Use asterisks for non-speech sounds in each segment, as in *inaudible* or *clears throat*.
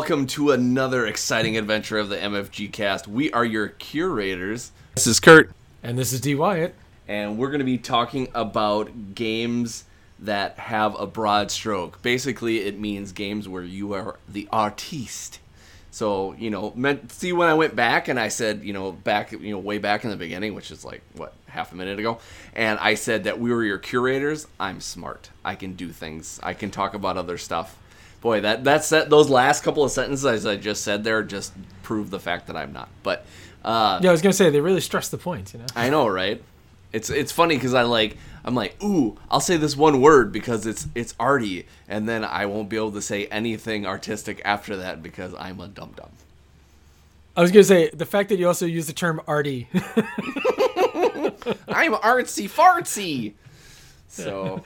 Welcome to another exciting adventure of the MFG cast. We are your curators. This is Kurt, And this is D. Wyatt. and we're going to be talking about games that have a broad stroke. Basically, it means games where you are the artiste. So, you know, meant, see when I went back and I said, you know, back, you know, way back in the beginning, which is like, what, half a minute ago, and I said that we were your curators, I'm smart. I can do things. I can talk about other stuff. Boy, that that's that those last couple of sentences as I just said there just prove the fact that I'm not. But uh Yeah, I was gonna say they really stress the point, you know. I know, right? It's it's funny because I like I'm like, ooh, I'll say this one word because it's it's arty, and then I won't be able to say anything artistic after that because I'm a dum dum. I was gonna say the fact that you also use the term arty. *laughs* I'm artsy fartsy. So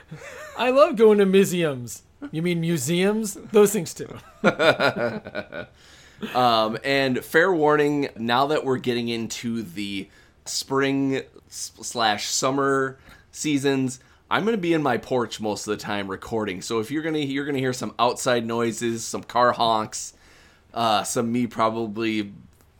*laughs* I love going to museums. You mean museums? Those things too. *laughs* Um, and fair warning, now that we're getting into the spring slash summer seasons, I'm gonna be in my porch most of the time recording. So if you're gonna you're gonna hear some outside noises, some car honks, uh, some me probably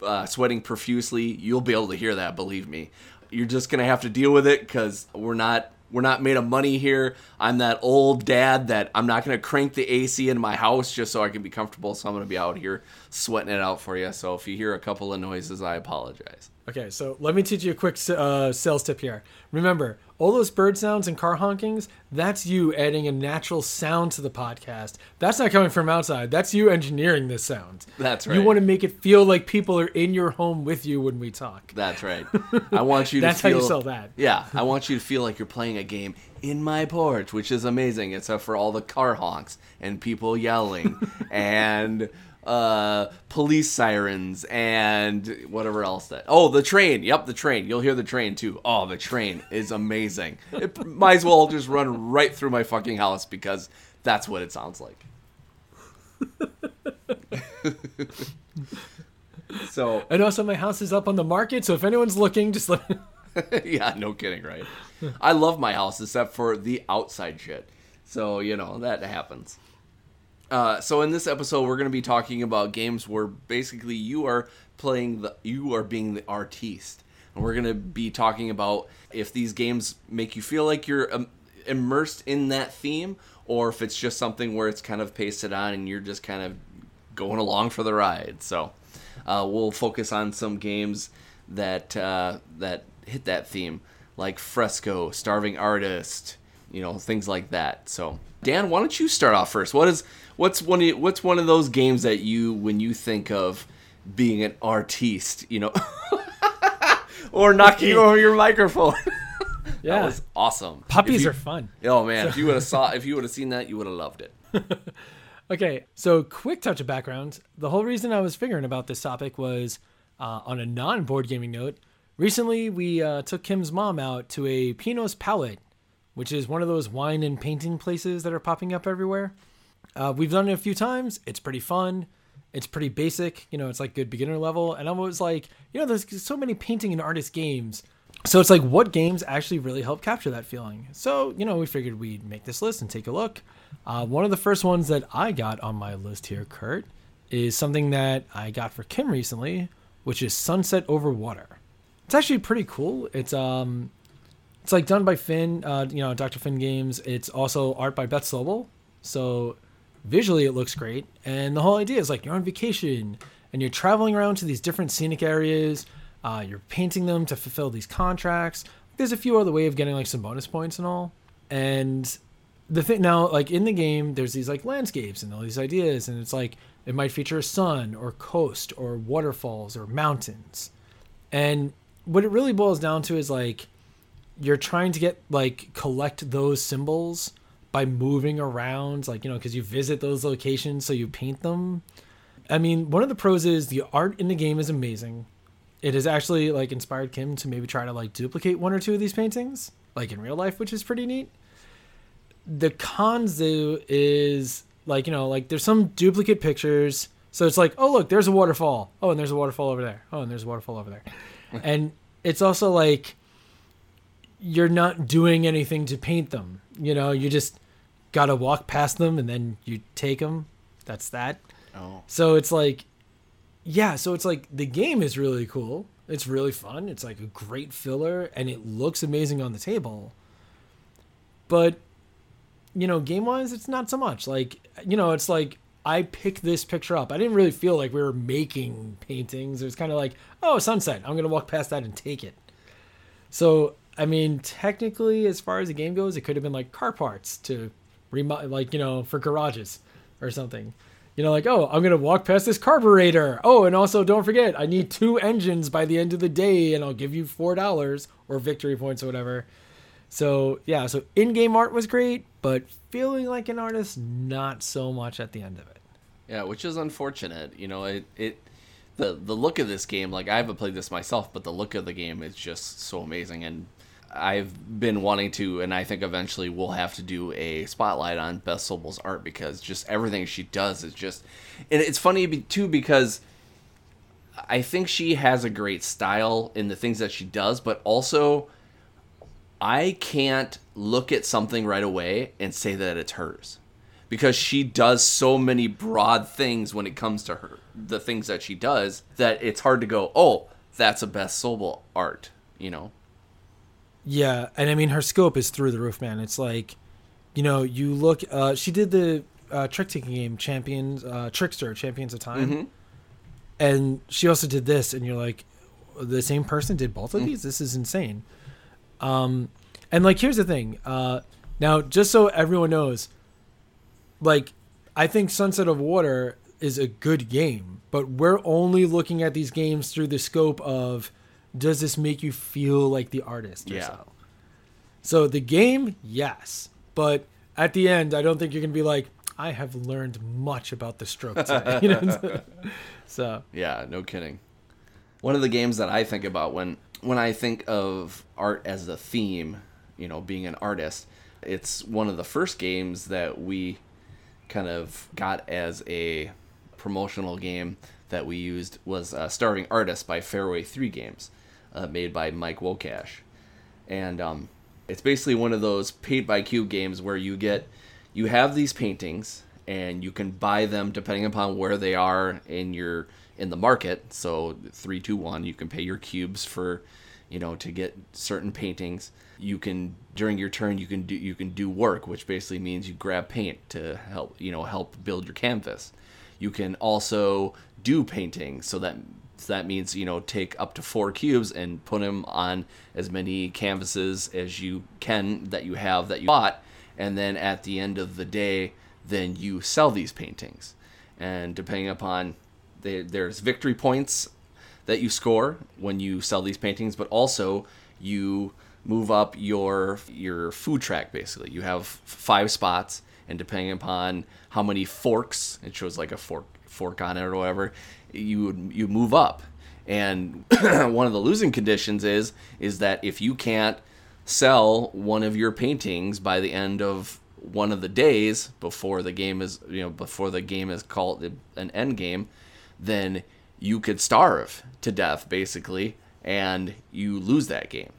uh, sweating profusely, you'll be able to hear that. Believe me, you're just gonna have to deal with it because we're not we're not made of money here. I'm that old dad that I'm not gonna crank the AC in my house just so I can be comfortable. So I'm gonna be out here sweating it out for you. So if you hear a couple of noises, I apologize. Okay, so let me teach you a quick uh, sales tip here. Remember, all those bird sounds and car honkings, that's you adding a natural sound to the podcast. That's not coming from outside. That's you engineering this sound. That's right. You want to make it feel like people are in your home with you when we talk. That's right. *laughs* I want you to That's how feel. you sell that. Yeah, *laughs* I want you to feel like you're playing a game in my porch, which is amazing, except for all the car honks and people yelling *laughs* and uh, police sirens and whatever else that. Oh, the train. Yep, the train. You'll hear the train too. Oh, the train is amazing. It might as well just run right through my fucking house because that's what it sounds like. *laughs* so And also, my house is up on the market, so if anyone's looking, just let *laughs* yeah, no kidding, right? I love my house except for the outside shit. So, you know, that happens. Uh, so in this episode we're going to be talking about games where basically you are playing the you are being the artiste. And we're going to be talking about if these games make you feel like you're um, immersed in that theme or if it's just something where it's kind of pasted on and you're just kind of going along for the ride. So, uh, we'll focus on some games that uh, that hit that theme, like Fresco, Starving Artist, you know, things like that. So, Dan, why don't you start off first? What is what's one of, what's one of those games that you when you think of being an artiste, you know, *laughs* or knocking over your microphone? *laughs* yeah, that was awesome. Puppies you- are fun. Oh man, if you would have saw *laughs* if you would have seen that, you would have loved it. Okay, so quick touch of background. The whole reason I was figuring about this topic was uh, on a non board gaming note. Recently, we uh, took Kim's mom out to a Pinot's Palette, which is one of those wine and painting places that are popping up everywhere. Uh, we've done it a few times. It's pretty fun. It's pretty basic. You know, it's like good beginner level. And I was like, you know, there's so many painting and artist games. So it's like, what games actually really help capture that feeling? So, you know, we figured we'd make this list and take a look. Uh, one of the first ones that I got on my list here, Kurt, is something that I got for Kim recently, which is Sunset Over Water. It's actually pretty cool. It's um, it's like done by Finn, uh, you know, Dr. Finn Games. It's also art by Beth Sobel. So visually it looks great. And the whole idea is like you're on vacation and you're traveling around to these different scenic areas. Uh, you're painting them to fulfill these contracts. There's a few other way of getting like some bonus points and all. And the thing now, like in the game, there's these like landscapes and all these ideas, and it's like it might feature a sun or coast or waterfalls or mountains, and what it really boils down to is like you're trying to get like collect those symbols by moving around, like you know, because you visit those locations, so you paint them. I mean, one of the pros is the art in the game is amazing. It has actually like inspired Kim to maybe try to like duplicate one or two of these paintings, like in real life, which is pretty neat. The cons though is like you know like there's some duplicate pictures, so it's like oh look there's a waterfall, oh and there's a waterfall over there, oh and there's a waterfall over there, *laughs* and it's also like you're not doing anything to paint them. You know, you just got to walk past them and then you take them. That's that. Oh. So it's like, yeah, so it's like the game is really cool. It's really fun. It's like a great filler and it looks amazing on the table. But, you know, game wise, it's not so much. Like, you know, it's like I pick this picture up. I didn't really feel like we were making paintings. It was kind of like, oh, sunset. I'm going to walk past that and take it. So, I mean, technically, as far as the game goes, it could have been like car parts to remo- like, you know, for garages or something. You know, like, oh, I'm to walk past this carburetor. Oh, and also don't forget, I need two engines by the end of the day, and I'll give you $4 or victory points or whatever. So, yeah, so in game art was great, but feeling like an artist, not so much at the end of it. Yeah, which is unfortunate. You know, it, it the the look of this game, like I haven't played this myself, but the look of the game is just so amazing and I've been wanting to, and I think eventually we'll have to do a spotlight on Beth Sobel's art because just everything she does is just, and it's funny too because I think she has a great style in the things that she does, but also I can't look at something right away and say that it's hers because she does so many broad things when it comes to her the things that she does that it's hard to go oh that's a Beth Sobel art you know yeah, and I mean her scope is through the roof, man. It's like, you know, you look. Uh, she did the uh, trick taking game, Champions, uh, Trickster, Champions of Time, mm-hmm. and she also did this, and you're like, the same person did both of mm-hmm. these. This is insane. Um, and like, here's the thing. Uh, now, just so everyone knows, like, I think Sunset Over Water is a good game, but we're only looking at these games through the scope of does this make you feel like the artist or yeah. so? So the game, yes. But at the end, I don't think you're gonna be like, I have learned much about the stroke *laughs* today. you know? *laughs* so Yeah, no kidding. One of the games that I think about when when I think of art as a theme, you know, being an artist, it's one of the first games that we kind of got as a promotional game that we used was uh, Starving Artist by Fairway 3 Games uh, made by Mike Wokash, and um, it's basically one of those paint by cube games where you get you have these paintings and you can buy them depending upon where they are in your in the market. So three, two, one, you can pay your cubes for you know to get certain paintings. You can during your turn you can do you can do work, which basically means you grab paint to help you know help build your canvas. You can also do painting, so that so that means, you know, take up to four cubes and put them on as many canvases as you can that you have that you bought. And then at the end of the day, then you sell these paintings. And depending upon, the, there's victory points that you score when you sell these paintings, but also you move up your your food track basically. You have five spots and depending upon how many forks, it shows like a fork fork on it or whatever, you you move up. And *clears throat* one of the losing conditions is is that if you can't sell one of your paintings by the end of one of the days before the game is you know before the game is called an end game, then you could starve to death basically, and you lose that game.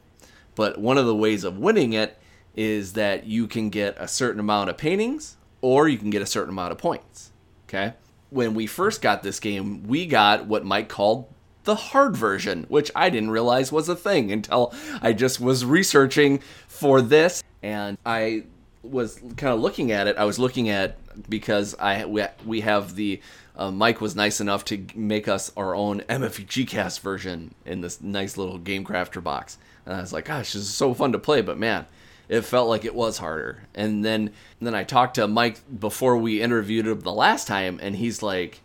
But one of the ways of winning it is that you can get a certain amount of paintings or you can get a certain amount of points. Okay? When we first got this game, we got what Mike called the hard version, which I didn't realize was a thing until I just was researching for this and I was kind of looking at it. I was looking at because I we, we have the uh, Mike was nice enough to make us our own MFG cast version in this nice little game crafter box. And I was like, gosh, this is so fun to play, but man, it felt like it was harder. And then then I talked to Mike before we interviewed him the last time, and he's like,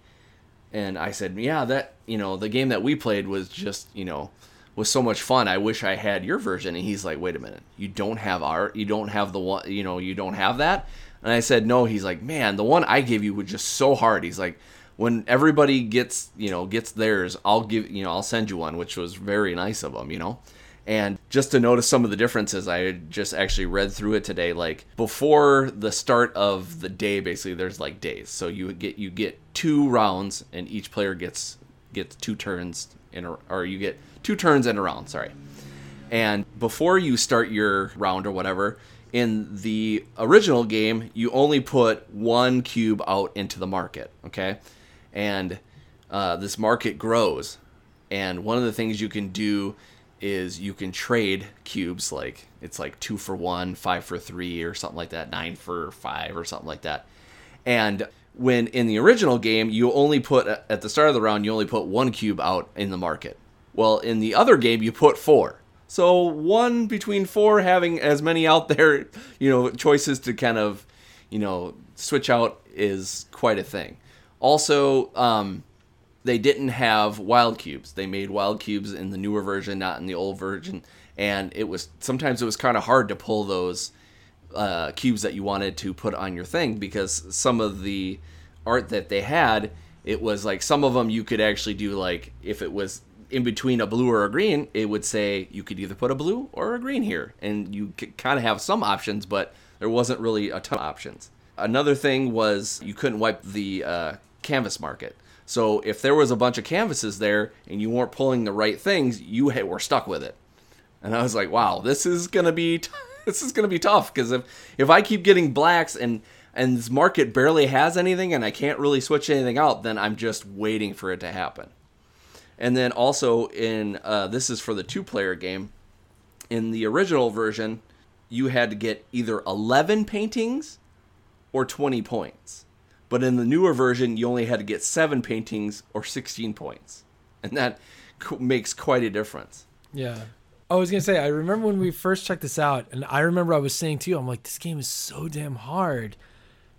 and I said, yeah, that you know the game that we played was just you know was so much fun. I wish I had your version. And he's like, wait a minute, you don't have art, you don't have the one, you know, you don't have that. And I said, no. He's like, man, the one I gave you was just so hard. He's like, when everybody gets you know gets theirs, I'll give you know I'll send you one, which was very nice of him, you know. And just to notice some of the differences, I just actually read through it today. Like before the start of the day, basically there's like days. So you get you get two rounds, and each player gets gets two turns in a, or you get two turns in a round. Sorry. And before you start your round or whatever, in the original game, you only put one cube out into the market. Okay, and uh, this market grows, and one of the things you can do is you can trade cubes like it's like two for one, five for three, or something like that, nine for five, or something like that. And when in the original game, you only put at the start of the round, you only put one cube out in the market. Well, in the other game, you put four. So one between four having as many out *laughs* there, you know, choices to kind of, you know, switch out is quite a thing. Also, um, they didn't have wild cubes. They made wild cubes in the newer version, not in the old version, and it was sometimes it was kind of hard to pull those uh, cubes that you wanted to put on your thing because some of the art that they had, it was like some of them you could actually do like if it was in between a blue or a green, it would say you could either put a blue or a green here, and you kind of have some options, but there wasn't really a ton of options. Another thing was you couldn't wipe the uh, canvas market. So if there was a bunch of canvases there and you weren't pulling the right things, you were stuck with it. And I was like, wow, this is gonna be t- *laughs* this is gonna be tough because if if I keep getting blacks and and this market barely has anything and I can't really switch anything out, then I'm just waiting for it to happen. And then also in uh, this is for the two player game. In the original version, you had to get either 11 paintings or 20 points. But in the newer version, you only had to get seven paintings or 16 points. And that makes quite a difference. Yeah. I was going to say, I remember when we first checked this out, and I remember I was saying to you, I'm like, this game is so damn hard.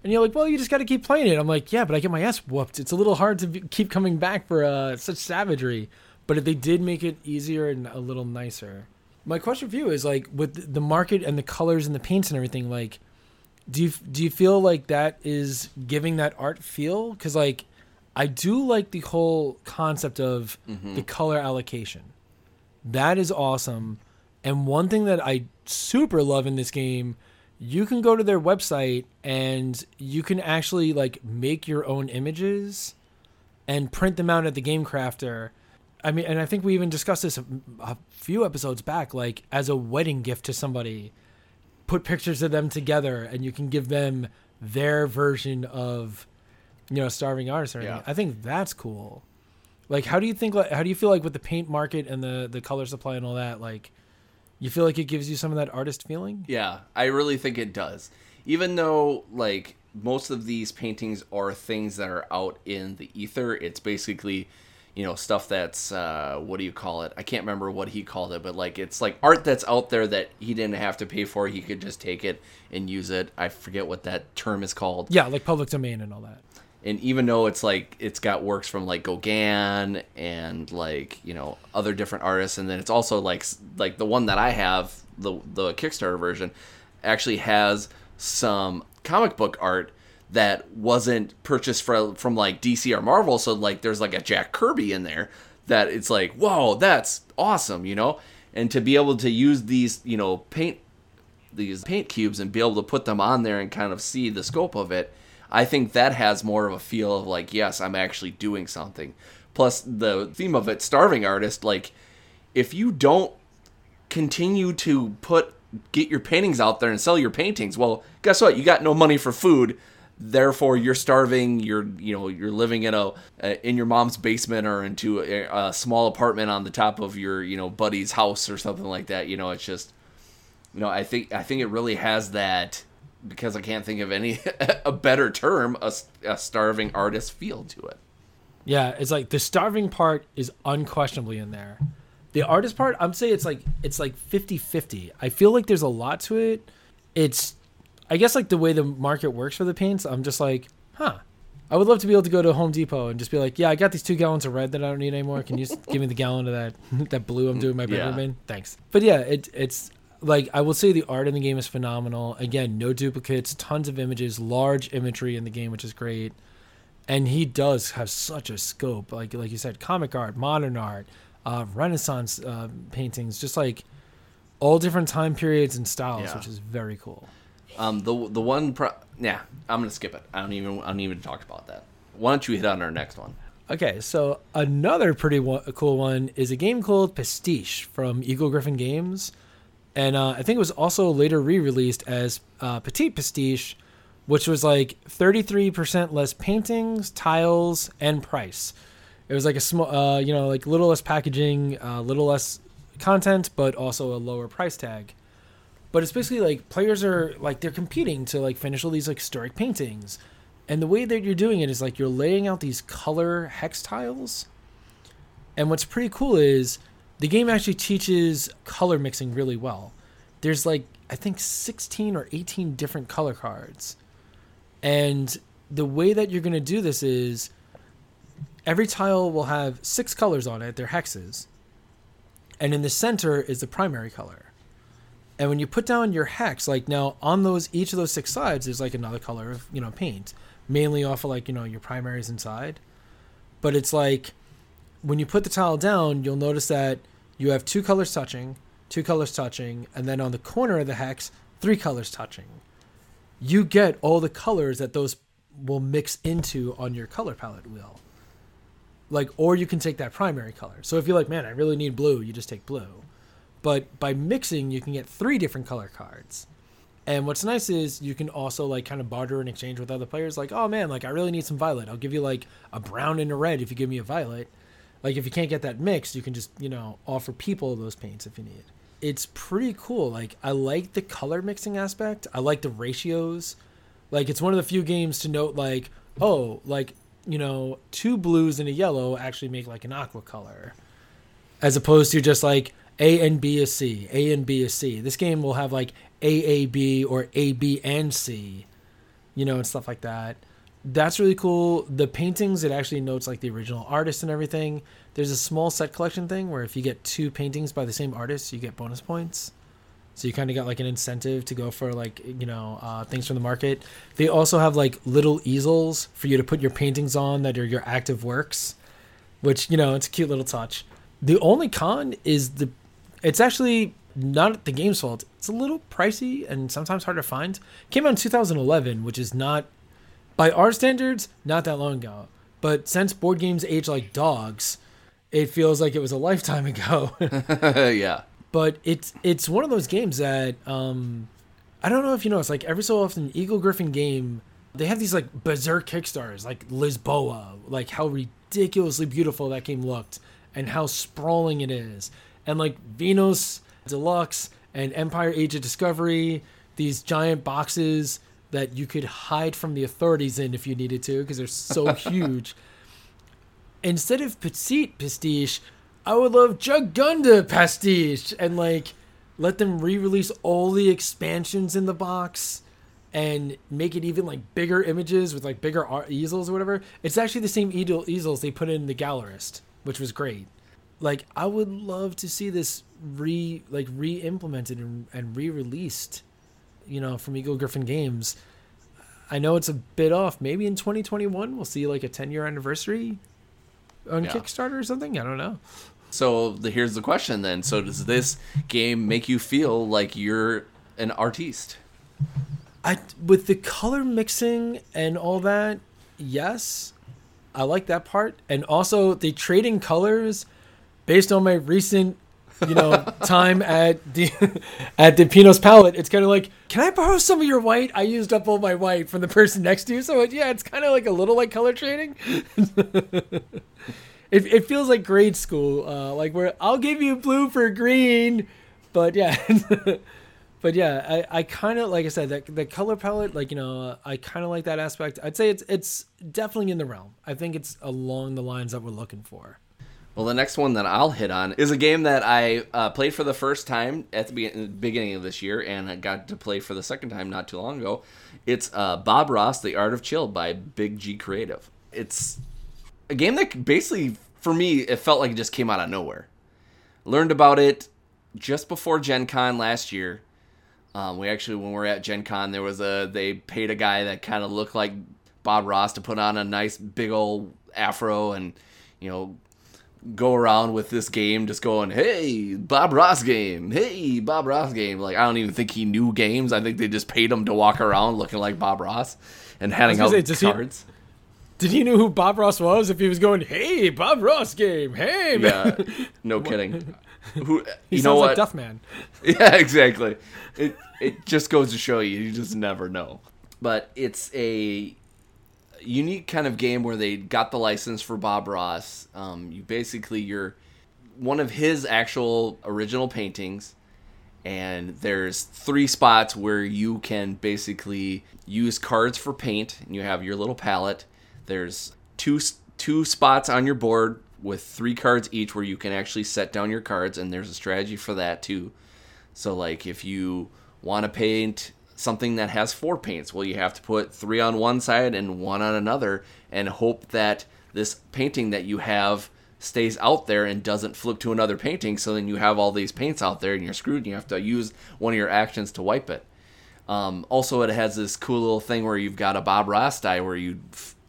And you're like, well, you just got to keep playing it. I'm like, yeah, but I get my ass whooped. It's a little hard to be, keep coming back for uh, such savagery. But they did make it easier and a little nicer. My question for you is like, with the market and the colors and the paints and everything, like, do you do you feel like that is giving that art feel? Because like, I do like the whole concept of mm-hmm. the color allocation. That is awesome. And one thing that I super love in this game, you can go to their website and you can actually like make your own images and print them out at the game crafter. I mean, and I think we even discussed this a, a few episodes back, like as a wedding gift to somebody put pictures of them together and you can give them their version of you know starving artist or anything. Yeah. I think that's cool. Like how do you think like how do you feel like with the paint market and the the color supply and all that like you feel like it gives you some of that artist feeling? Yeah, I really think it does. Even though like most of these paintings are things that are out in the ether, it's basically you know stuff that's uh, what do you call it? I can't remember what he called it but like it's like art that's out there that he didn't have to pay for. He could just take it and use it. I forget what that term is called. Yeah like public domain and all that. And even though it's like it's got works from like Gauguin and like you know other different artists, and then it's also like like the one that I have the the Kickstarter version actually has some comic book art that wasn't purchased from from like DC or Marvel. So like there's like a Jack Kirby in there that it's like, whoa, that's awesome, you know? And to be able to use these, you know, paint these paint cubes and be able to put them on there and kind of see the scope of it, I think that has more of a feel of like, yes, I'm actually doing something. Plus the theme of it, starving artist, like if you don't continue to put get your paintings out there and sell your paintings, well, guess what? You got no money for food therefore you're starving you're you know you're living in a, in your mom's basement or into a, a, small apartment on the top of your you know buddy's house or something like that you know it's just you know i think i think it really has that because i can't think of any *laughs* a better term a, a starving artist feel to it yeah it's like the starving part is unquestionably in there The artist part, I'm saying it's like it's like 50-50. I feel like there's a lot to it. It's I guess like the way the market works for the paints, I'm just like, huh. I would love to be able to go to Home Depot and just be like, yeah, I got these two gallons of red that I don't need anymore. Can you just give me the gallon of that *laughs* that blue I'm doing my bedroom Yeah. in? Thanks. But yeah, it, it's like I will say the art in the game is phenomenal. Again, no duplicates, tons of images, large imagery in the game, which is great. And he does have such a scope, like like you said, comic art, modern art, uh, Renaissance uh, paintings, just like all different time periods and styles, Yeah. which is very cool. Um, the the one, pro- yeah, I'm gonna skip it. I don't even I don't even talk about that. Why don't you hit on our next one? Okay, so another pretty one, cool one is a game called Pastiche from Eagle-Gryphon Games, and uh, I think it was also later re-released as uh, Petite Pastiche, which was like 33% less paintings, tiles, and price. It was like a small, uh, you know, like little less packaging, a little less content, but also a lower price tag. But it's basically like players are like they're competing to like finish all these like historic paintings. And the way that you're doing it is like you're laying out these color hex tiles. And what's pretty cool is the game actually teaches color mixing really well. There's like I think 16 or 18 different color cards. And the way that you're going to do this is every tile will have six colors on it, they're hexes. And in the center is the primary color. And when you put down your hex, like now on those each of those six sides, there's like another color of you know paint, mainly off of like you know your primaries inside. But it's like when you put the tile down, you'll notice that you have two colors touching, two colors touching, and then on the corner of the hex, three colors touching. You get all the colors that those will mix into on your color palette wheel. Like, or you can take that primary color. So if you're like, man, I really need blue, you just take blue but by mixing you can get three different color cards. And what's nice is you can also like kind of barter and exchange with other players like oh man like i really need some violet. I'll give you like a brown and a red if you give me a violet. Like if you can't get that mixed you can just you know offer people those paints if you need. It's pretty cool. Like i like the color mixing aspect. I like the ratios. Like it's one of the few games to note like oh like you know two blues and a yellow actually make like an aqua color. As opposed to just like A and B is C, A and B is C. This game will have like AAB or AB and C, you know, and stuff like that. That's really cool. The paintings, it actually notes like the original artist and everything. There's a small set collection thing where if you get two paintings by the same artist, you get bonus points. So you kind of got like an incentive to go for like you know uh, things from the market. They also have like little easels for you to put your paintings on that are your active works, which you know it's a cute little touch. The only con is the it's actually not the game's fault. It's a little pricey and sometimes hard to find. Came out in 2011, which is not by our standards not that long ago. But since board games age like dogs, it feels like it was a lifetime *laughs* ago. *laughs* yeah. but it's it's one of those games that um I don't know if you know it's like every so often Eagle-Gryphon game they have these like berserk kickstarters like Lisboa like how ridiculously beautiful that game looked and how sprawling it is and like Vinhos Deluxe and Empire Age of Discovery these giant boxes that you could hide from the authorities in if you needed to because they're so *laughs* huge instead of petite pastiche, I would love Jugunda pastiche and like let them re-release all the expansions in the box and make it even like bigger images with like bigger easels or whatever. It's actually the same easels they put in the Gallerist, which was great. Like I would love to see this re like re-implemented and, and re-released, you know, from Eagle-Gryphon Games. I know it's a bit off. Maybe in 2021 we'll see like a 10 year anniversary on Yeah. Kickstarter or something. I don't know. So the, here's the question then. So does this game make you feel like you're an artiste? I with the color mixing and all that, yes, I like that part, and also the trading colors based on my recent, you know, *laughs* time at the *laughs* at the Pinot's Palette. It's kind of like, can I borrow some of your white? I used up all my white from the person next to you, so it, yeah, it's kind of like a little like color trading. *laughs* it, it feels like grade school, uh, like where I'll give you blue for green, but yeah. but yeah, I, I kind of like I said that the color palette, like you know, I kind of like that aspect. I'd say it's it's definitely in the realm. I think it's along the lines that we're looking for. Well, the next one that I'll hit on is a game that I uh, played for the first time at the be- beginning of this year, and I got to play for the second time not too long ago. It's uh, Bob Ross: The Art of Chill by Big G Creative. It's a game that basically, for me, it felt like it just came out of nowhere. Learned about it just before Gen Con last year. Um, we actually, when we were at Gen Con, there was a they paid a guy that kind of looked like Bob Ross to put on a nice big old afro and you know go around with this game just going, hey, Bob Ross game. Hey, Bob Ross game. Like, I don't even think he knew games. I think they just paid him to walk around looking like Bob Ross and handing out say, does he- cards. Did he know who Bob Ross was? If he was going, "Hey, Bob Ross game, hey man," Yeah, no *laughs* kidding. *laughs* Who, he you sounds know like what? Duffman. *laughs* Yeah, exactly. It it just goes to show you, you just never know. But it's a unique kind of game where they got the license for Bob Ross. Um, you basically you're one of his actual original paintings, and there's three spots where you can basically use cards for paint, and you have your little palette. There's two two spots on your board with three cards each where you can actually set down your cards, and there's a strategy for that too. So like if you want to paint something that has four paints, well you have to put three on one side and one on another and hope that this painting that you have stays out there and doesn't flip to another painting so then you have all these paints out there and you're screwed and you have to use one of your actions to wipe it. Um, also, it has this cool little thing where you've got a Bob Ross die where you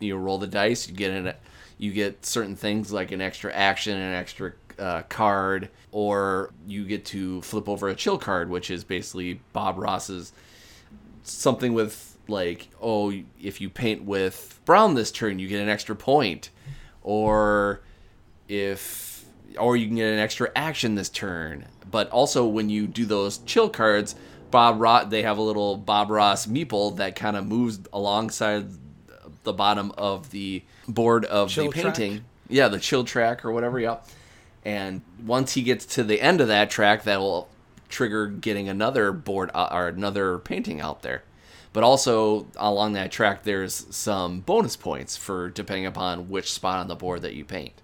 you roll the dice, you get an you get certain things like an extra action, an extra uh, card, or you get to flip over a chill card, which is basically Bob Ross's something with like oh if you paint with brown this turn you get an extra point. Or if or you can get an extra action this turn. But also when you do those chill cards bob ross they have a little bob ross meeple that kind of moves alongside the bottom of the board of Chill the track? painting. Yeah the chill track or whatever yeah and once he gets to the end of that track that will trigger getting another board uh, or another painting out there. But also along that track there's some bonus points for depending upon which spot on the board that you paint.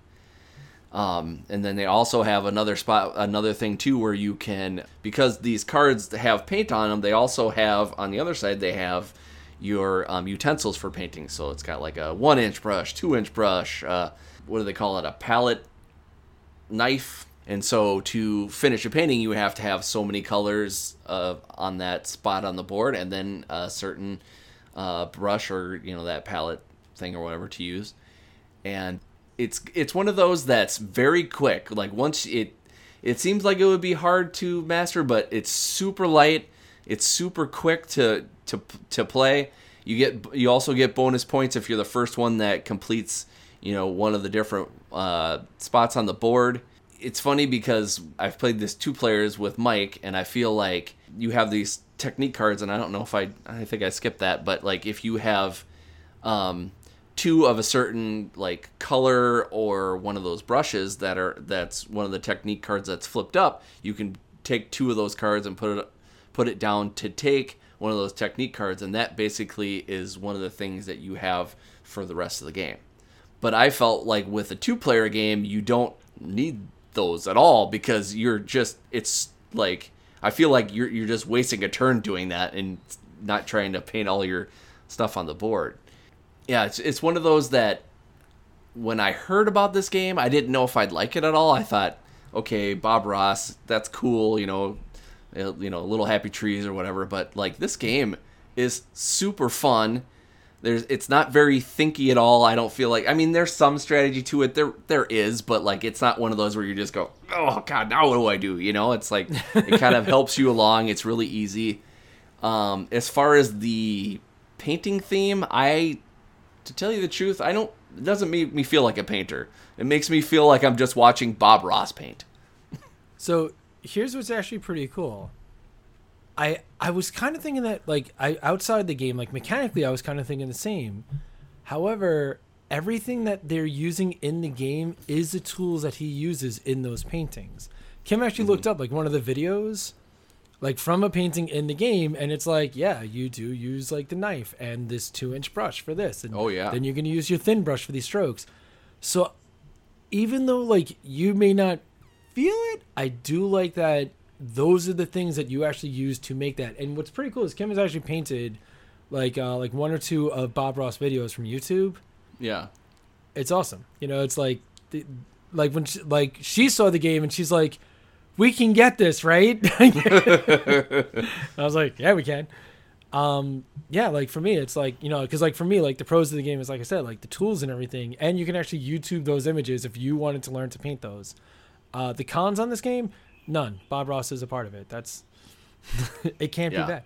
Um, and then they also have another spot another thing too where you can because these cards have paint on them they also have on the other side they have your um, utensils for painting. So it's got like a one inch brush two inch brush uh, what do they call it? A palette knife and so to finish a painting you have to have so many colors uh, on that spot on the board and then a certain uh, brush or you know that palette thing or whatever to use. And it's it's one of those that's very quick. Like once it it seems like it would be hard to master but it's super light. It's super quick to to to play. You get you also get bonus points if you're the first one that completes you know one of the different uh, spots on the board it's funny because I've played this two players with Mike, and I feel like you have these technique cards, and I don't know if I I think I skipped that, but like if you have um, two of a certain like color or one of those brushes that are that's one of the technique cards that's flipped up, you can take two of those cards and put it put it down to take one of those technique cards, and that basically is one of the things that you have for the rest of the game. But I felt like with a two player game, you don't need those at all because you're just it's like I feel like you're you're just wasting a turn doing that and not trying to paint all your stuff on the board. Yeah, it's it's one of those that when I heard about this game, I didn't know if I'd like it at all. I thought, okay, Bob Ross, that's cool, you know, uh, you know, little happy trees or whatever, but like this game is super fun there's it's not very thinky at all i don't feel like i mean there's some strategy to it there there is but like it's not one of those where you just go oh god now what do i do? You know it's like it *laughs* kind of helps you along it's really easy. Um as far as the painting theme i to tell you the truth i don't it doesn't make me feel like a painter. It makes me feel like i'm just watching bob ross paint. So here's what's actually pretty cool. I I was kind of thinking that like I outside the game, like mechanically, I was kind of thinking the same. However, everything that they're using in the game is the tools that he uses in those paintings. Kim actually mm-hmm. looked up like one of the videos, like from a painting in the game, and it's like, yeah, you do use like the knife and this two inch brush for this, and Oh, yeah. then you're gonna use your thin brush for these strokes. So even though like you may not feel it, I do like that those are the things that you actually use to make that. And what's pretty cool is Kim has actually painted like uh, like one or two of Bob Ross videos from YouTube. Yeah. It's awesome. You know, it's like the, like when she, like she saw the game and she's like, "We can get this, right?" *laughs* I was like, "Yeah, we can." Um, yeah, like for me, it's like you know, because like for me, like the pros of the game is like I said, like the tools and everything, and you can actually YouTube those images if you wanted to learn to paint those. Uh, the cons on this game, none. Bob Ross is a part of it. That's *laughs* it can't Yeah. be bad.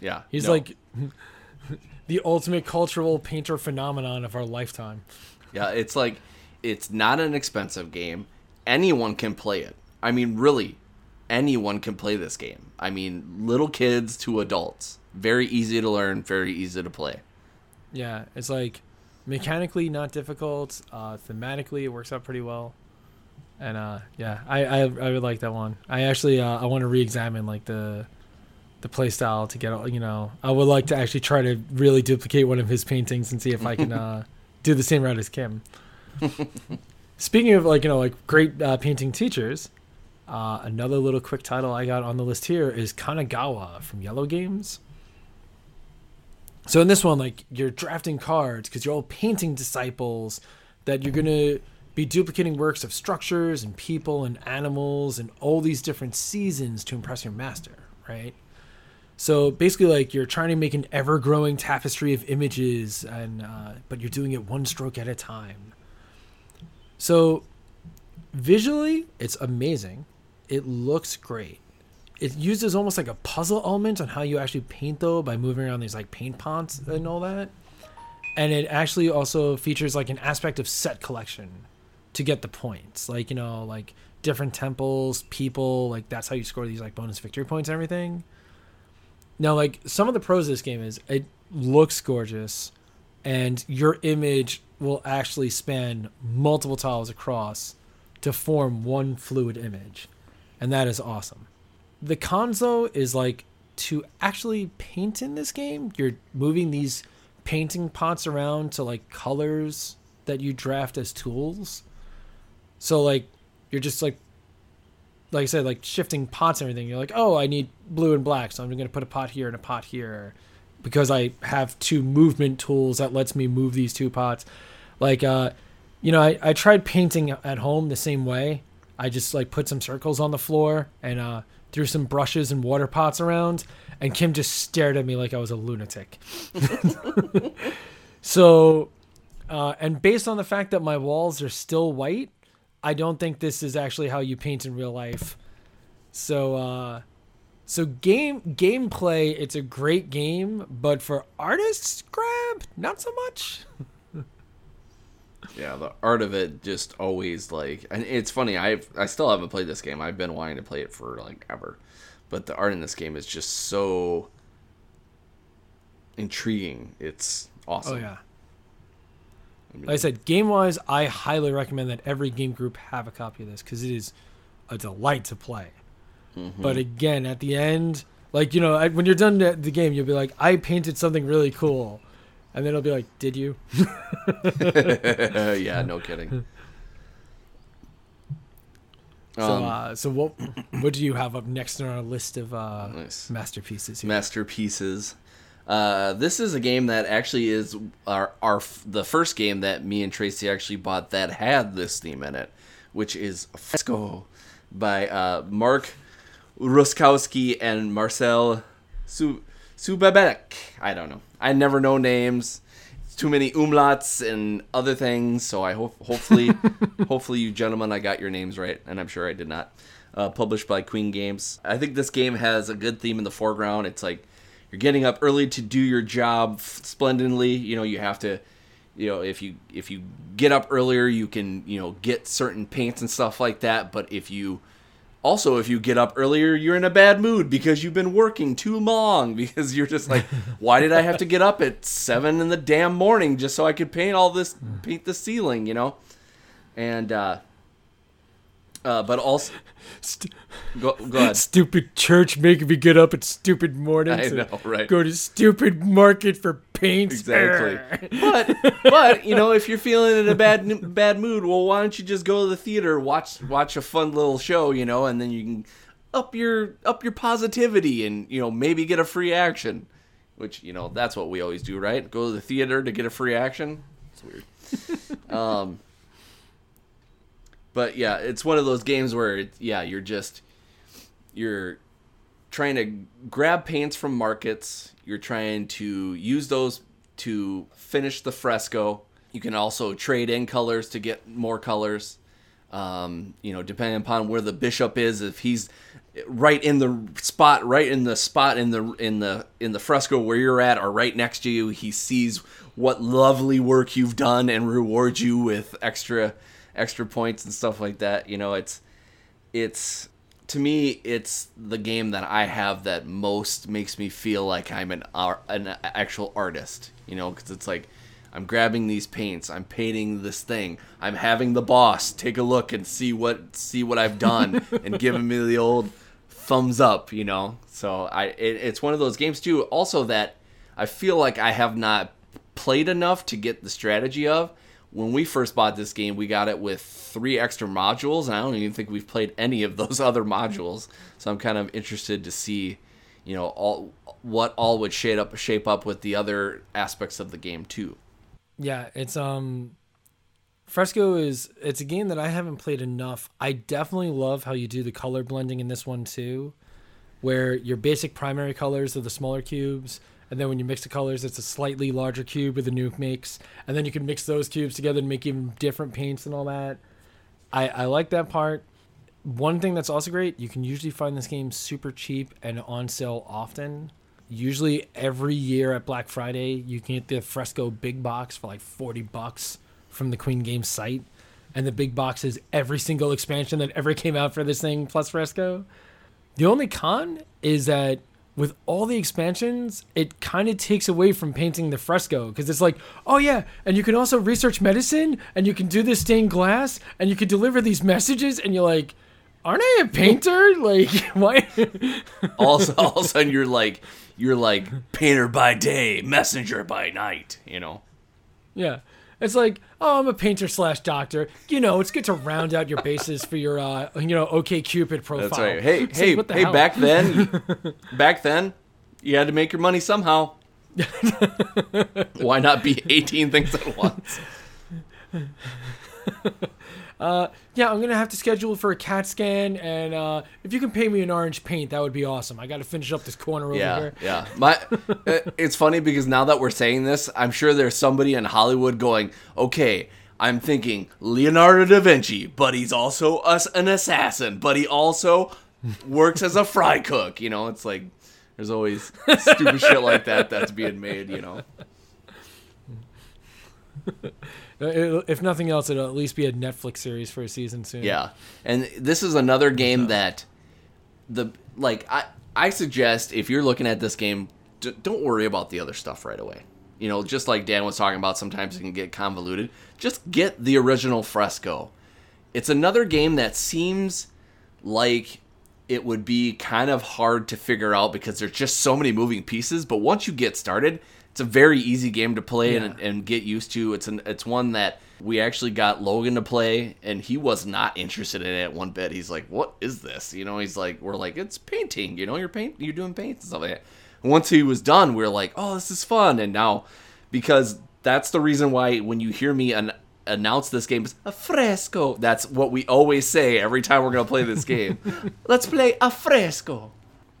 Yeah. He's no. like *laughs* the ultimate cultural painter phenomenon of our lifetime. Yeah, it's like it's not an expensive game. Anyone can play it. I mean, really, anyone can play this game. I mean, little kids to adults. Very easy to learn, very easy to play. Yeah, it's like mechanically not difficult. Uh, thematically, it works out pretty well. And uh, yeah, I, I I would like that one. I actually uh, I want to re-examine like the the play style to get all- you know. I would like to actually try to really duplicate one of his paintings and see if I can uh, *laughs* do the same route as Kim. *laughs* Speaking of like you know like great uh, painting teachers, uh, another little quick title I got on the list here is Kanagawa from Iello Games. So in this one, like you're drafting cards because you're all painting disciples that you're gonna be duplicating works of structures and people and animals and all these different seasons to impress your master, right? So basically, like you're trying to make an ever-growing tapestry of images, and uh, but you're doing it one stroke at a time. So visually, it's amazing. It looks great it uses almost like a puzzle element on how you actually paint though by moving around these like paint pots and all that and it actually also features like an aspect of set collection to get the points. Like you know like different temples people like that's how you score these like bonus victory points and everything. Now like some of the pros of this game is it looks gorgeous and your image will actually span multiple tiles across to form one fluid image. And that is awesome. The cons though is like to actually paint in this game you're moving these painting pots around to like colors that you draft as tools so like you're just like like i said like shifting pots and everything. You're like oh i need blue and black so i'm going to put a pot here and a pot here because i have two movement tools that lets me move these two pots. Like uh you know i, I tried painting at home the same way. I just like put some circles on the floor and uh threw some brushes and water pots around, and Kim just stared at me like I was a lunatic. *laughs* so, uh, and based on the fact that my walls are still white, I don't think this is actually how you paint in real life. So, uh, so game gameplay, it's a great game, but for artists grab, not so much. *laughs* Yeah, the art of it just always like, and it's funny. I I still haven't played this game. I've been wanting to play it for like ever, but the art in this game is just so intriguing. It's awesome. Oh yeah. Like I said, game wise, I highly recommend that every game group have a copy of this because it is a delight to play. Mm-hmm. But again, at the end, like you know, I- when you're done the the game, you'll be like, I painted something really cool, and then it'll be like, Did you? *laughs* yeah, no kidding. *laughs* so, Um, uh, so what what do you have up next on our list of uh, Nice. masterpieces? Here? masterpieces. Uh, this is a game that actually is our, our f- the first game that me and Tracy actually bought that had this theme in it, which is Fresco by uh, Mark Ruskowski and Marcel Su- Subabek. I don't know. I never know names. It's too many umlauts and other things. So I hope hopefully *laughs* hopefully you gentlemen I got your names right, and I'm sure I did not. Uh, published by Queen Games. I think this game has a good theme in the foreground. It's like you're getting up early to do your job splendidly. You know, you have to, you know, if you if you get up earlier, you can you know get certain paints and stuff like that. But if you also if you get up earlier, you're in a bad mood because you've been working too long. *laughs* Because you're just like, why did I have to get up at seven in the damn morning just so I could paint all this paint the ceiling? You know, and uh, uh, but also St- go go ahead. stupid church making me get up at stupid mornings. I know, right? Go to stupid market for paints. Exactly. *laughs* but but you know, if you're feeling in a bad bad mood, well, why don't you just go to the theater, watch watch a fun little show, you know, and then you can up your up your positivity and you know maybe get a free action, which you know that's what we always do, right? Go to the theater to get a free action. It's weird. *laughs* um, but yeah, it's one of those games where it, yeah, you're just you're trying to grab paints from markets. You're trying to use those to finish the fresco. You can also trade in colors to get more colors. Um, you know, depending upon where the bishop is, if he's right in the spot, right in the spot in the in the in the fresco where you're at, or right next to you, he sees what lovely work you've done and rewards you with extra extra points and stuff like that. You know, it's it's to me it's the game that I have that most makes me feel like I'm an an actual artist. You know, because it's like I'm grabbing these paints, I'm painting this thing, I'm having the boss take a look and see what see what I've done *laughs* and giving me the old thumbs up. You know, so I it, it's one of those games too. Also that I feel like I have not played enough to get the strategy of when we first bought this game, we got it with three extra modules, and I don't even think we've played any of those *laughs* other modules. So I'm kind of interested to see, you know, all what all would shape up shape up with the other aspects of the game too. Yeah, it's um Fresco is it's a game that I haven't played enough. I definitely love how you do the color blending in this one too, where your basic primary colors are the smaller cubes and then when you mix the colors, it's a slightly larger cube with the nuke mix, and then you can mix those cubes together and make even different paints and all that. I, I like that part. One thing that's also great, you can usually find this game super cheap and on sale often. Usually every year at Black Friday, you can get the Fresco big box for like 40 bucks from the Queen Games site. And the big box is every single expansion that ever *laughs* came out for this thing plus Fresco. The only con is that with all the expansions, it kind of takes away from painting the fresco because it's like, oh yeah, and you can also research medicine and you can do this stained glass and you can deliver these messages and you're like, aren't I a painter? *laughs* like, why? *laughs* also, all of a sudden you're like, you're like painter by day, messenger by night. You know? Yeah. It's like, oh, I'm a painter slash doctor. You know, it's good to round out your bases for your, uh, you know, OK Cupid profile. That's right. Hey, it's hey, like, hey! Hell? Back then, *laughs* back then, you had to make your money somehow. *laughs* Why not be 18 things at once? *laughs* uh, yeah, I'm gonna have to schedule for a CAT scan, and uh, if you can pay me an orange paint, that would be awesome. I got to finish up this corner over yeah, here. Yeah, my, *laughs* uh, it's funny because now that we're saying this, I'm sure there's somebody in Hollywood going, okay. I'm thinking Leonardo da Vinci, but he's also us an assassin, but he also works as a fry cook. You know, it's like there's always stupid shit like that that's being made. You know. *laughs* Uh, if nothing else, it'll at least be a Netflix series for a season soon. Yeah, and this is another game that the like I I suggest if you're looking at this game, d- don't worry about the other stuff right away. You know, just like Dan was talking about, sometimes it can get convoluted. Just get the original Fresco. It's another game that seems like it would be kind of hard to figure out because there's just so many moving pieces. But once you get started, it's a very easy game to play yeah. and, and get used to. It's an it's one that we actually got Logan to play, and he was not interested in it one bit. He's like, "What is this?" You know, he's like, "We're like, it's painting. You know, you're paint, you're doing paints and stuff like that." And once he was done, we are like, "Oh, this is fun!" And now, because that's the reason why when you hear me an- announce this game is a fresco, that's what we always say every time we're gonna play this game. *laughs* Let's play a fresco.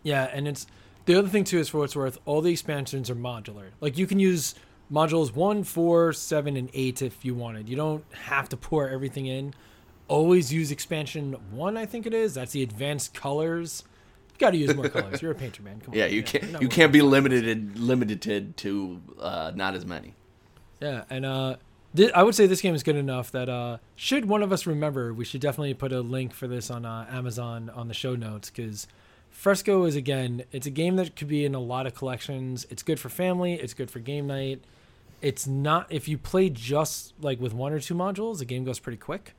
Yeah, and it's the other thing too is for what's worth, all the expansions are modular. Like you can use modules one, four, seven, and eight if you wanted. You don't have to pour everything in. Always use expansion one, I think it is. That's the advanced colors. You got to use more colors. You're a painter, man. Come *laughs* yeah, on. you yeah, can't. You can't be limited limited to uh, not as many. Yeah, and uh, th- I would say this game is good enough that uh, should one of us remember, we should definitely put a link for this on uh, Amazon on the show notes because Fresco is again, it's a game that could be in a lot of collections. It's good for family, it's good for game night. It's not if you play just like with one or two modules, the game goes pretty quick.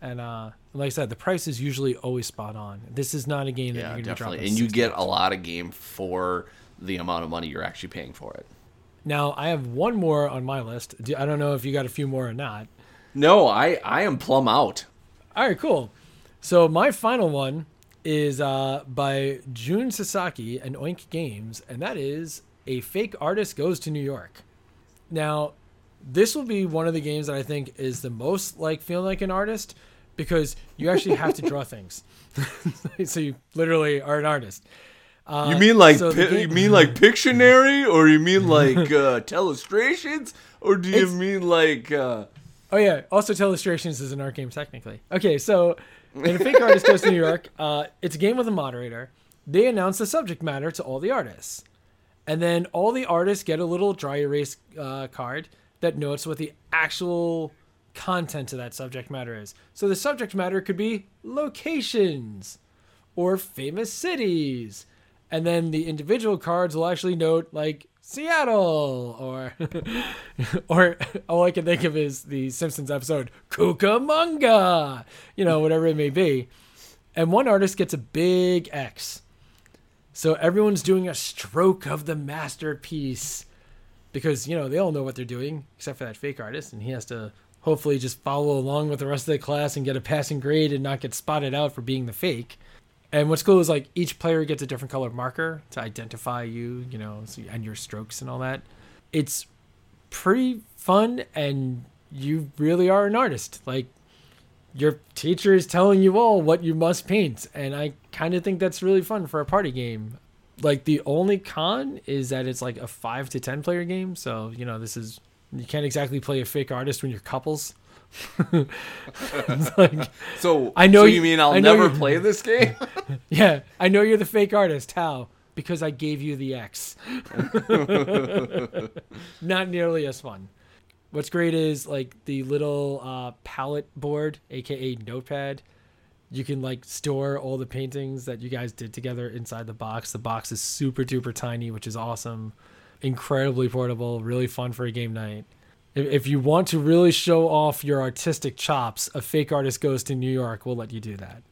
And uh, like I said, the price is usually always spot on. This is not a game that yeah, you're to drop. And you get a lot of game for the amount of money you're actually paying for it. Now I have one more on my list. I don't know if you got a few more or not. No, I I am plumb out. All right, cool. So my final one is uh, by Jun Sasaki and Oink Games, and that is a fake artist goes to New York. Now, this will be one of the games that I think is the most like feeling like an artist because you actually have to draw things. *laughs* so you literally are an artist. Uh, You mean like so pi- you mean like Pictionary, or you mean like uh, *laughs* Telestrations, or do you It's- mean like uh, Oh yeah. Also, Telestrations is an art game technically. Okay, so in a fake artist goes to New York, uh, it's a game with a moderator. They announce the subject matter to all the artists, and then all the artists get a little dry erase uh, card that notes what the actual content of that subject matter is. So the subject matter could be locations or famous cities. And then the individual cards will actually note like Seattle or *laughs* or all I can think of is the Simpsons episode Cucamonga, you know, whatever it may be. And one artist gets a big X. So everyone's doing a stroke of the masterpiece because, you know, they all know what they're doing except for that fake artist and he has to hopefully just follow along with the rest of the class and get a passing grade and not get spotted out for being the fake. And what's cool is like each player gets a different color marker to identify you, you know, so, and your strokes and all that. It's pretty fun, and you really are an artist. Like your teacher is telling you all what you must paint, and I kind of think that's really fun for a party game. Like the only con is that it's like a five to ten player game, so you know this is you can't exactly play a fake artist when you're couples. Like, *laughs* so? I know so you- you mean I'll I never play this game? *laughs* Yeah, I know you're the fake artist. How? Because I gave you the X. *laughs* Not nearly as fun. What's great is like the little uh, palette board, aka notepad. You can like store all the paintings that you guys did together inside the box. The box is super duper tiny, which is awesome. Incredibly portable, really fun for a game night. If, you want to really show off your artistic chops, a fake artist goes to New York. We'll let you do that.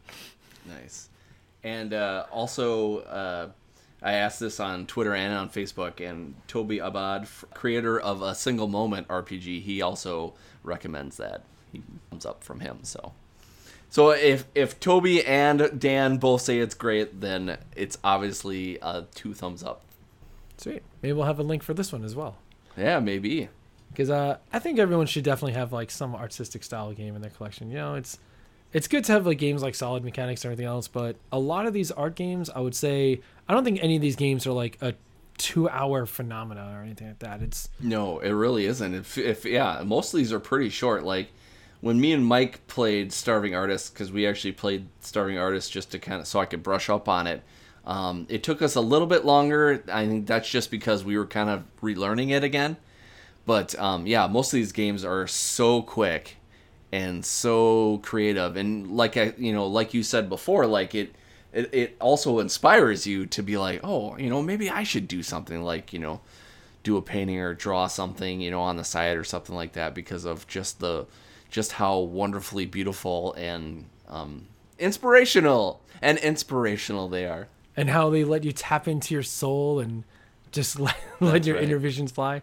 Nice. And uh, also, uh, I asked this on Twitter and on Facebook, and Toby Abad, creator of a Single Moment RPG, he also recommends that. He comes up from him. So, so if if Toby and Dan both say it's great, then it's obviously uh, two thumbs up. Sweet. Maybe we'll have a link for this one as well. Yeah, maybe. Because uh, I think everyone should definitely have like some artistic style game in their collection. You know, it's it's good to have like games like Solid Mechanics and everything else, but a lot of these art games, I would say, I don't think any of these games are like a two-hour phenomena or anything like that. It's No, it really isn't. If, if yeah, most of these are pretty short. Like when me and Mike played Starving Artist, because we actually played Starving Artist just to kind of so I could brush up on it. Um, it took us a little bit longer. I think that's just because we were kind of relearning it again. But um, yeah, most of these games are so quick and so creative, and like I, you know, like you said before, like it, it, it also inspires you to be like, oh, you know, maybe I should do something like you know do a painting or draw something, you know, on the side or something like that because of just the just how wonderfully beautiful and um, inspirational and inspirational they are. and how they let you tap into your soul and just *laughs* let, let your right. inner visions fly.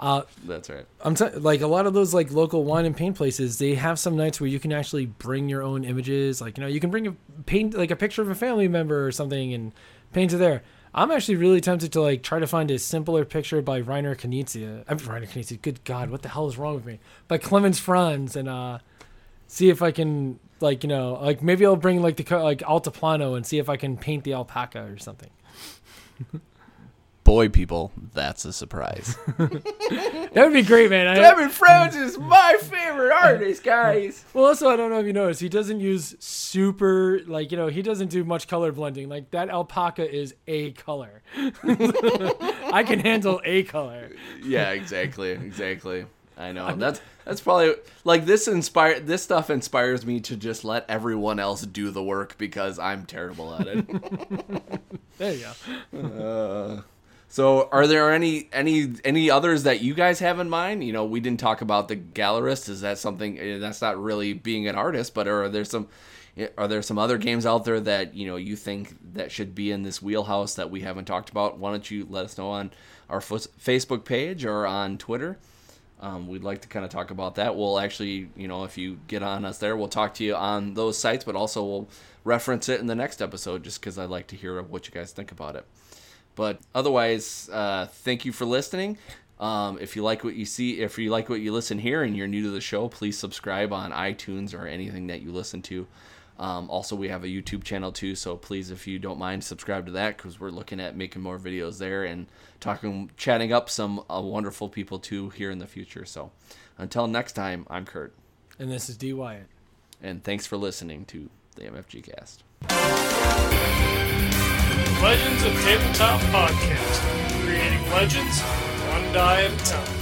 Uh, That's right. I'm t- like a lot of those like local wine and paint places. They have some nights where you can actually bring your own images. Like you know, you can bring a paint like a picture of a family member or something and paint it there. I'm actually really tempted to like try to find a simpler picture by Reiner Knizia. I'm Reiner Knizia. Good God, what the hell is wrong with me? By Clemens Franz and uh, see if I can like you know like maybe I'll bring like the like Altiplano and see if I can paint the alpaca or something. *laughs* Boy, people, that's a surprise. *laughs* That would be great, man. I, Kevin Franz is my favorite artist, guys. *laughs* Well, also, I don't know if you noticed, he doesn't use super, like, you know, he doesn't do much color blending. Like, that alpaca is a color. *laughs* I can handle a color. yeah, exactly, exactly. I know. That's that's probably like this inspire this stuff inspires me to just let everyone else do the work because I'm terrible at it. There you go. Uh, So, are there any any any others that you guys have in mind? You know, we didn't talk about the gallerist. Is that something eh, that's not really being an artist, but are there some eh, are there some other games out there that you know you think that should be in this wheelhouse that we haven't talked about? Why don't you let us know on our Facebook page or on Twitter. Um, we'd like to kind of talk about that. We'll actually, you know, if you get on us there, we'll talk to you on those sites, but also we'll reference it in the next episode just because I'd like to hear what you guys think about it. But otherwise, uh, thank you for listening. Um, if you like what you see, if you like what you listen here and you're new to the show, please subscribe on iTunes or anything that you listen to. Um, also, we have a YouTube channel too, so please, if you don't mind, subscribe to that because we're looking at making more videos there and talking, chatting up some uh, wonderful people too here in the future. So, until next time, I'm Kurt, And this is D Wyatt. and thanks for listening to the MFGCast. Legends of Tabletop Podcast. Creating legends, one die at a time.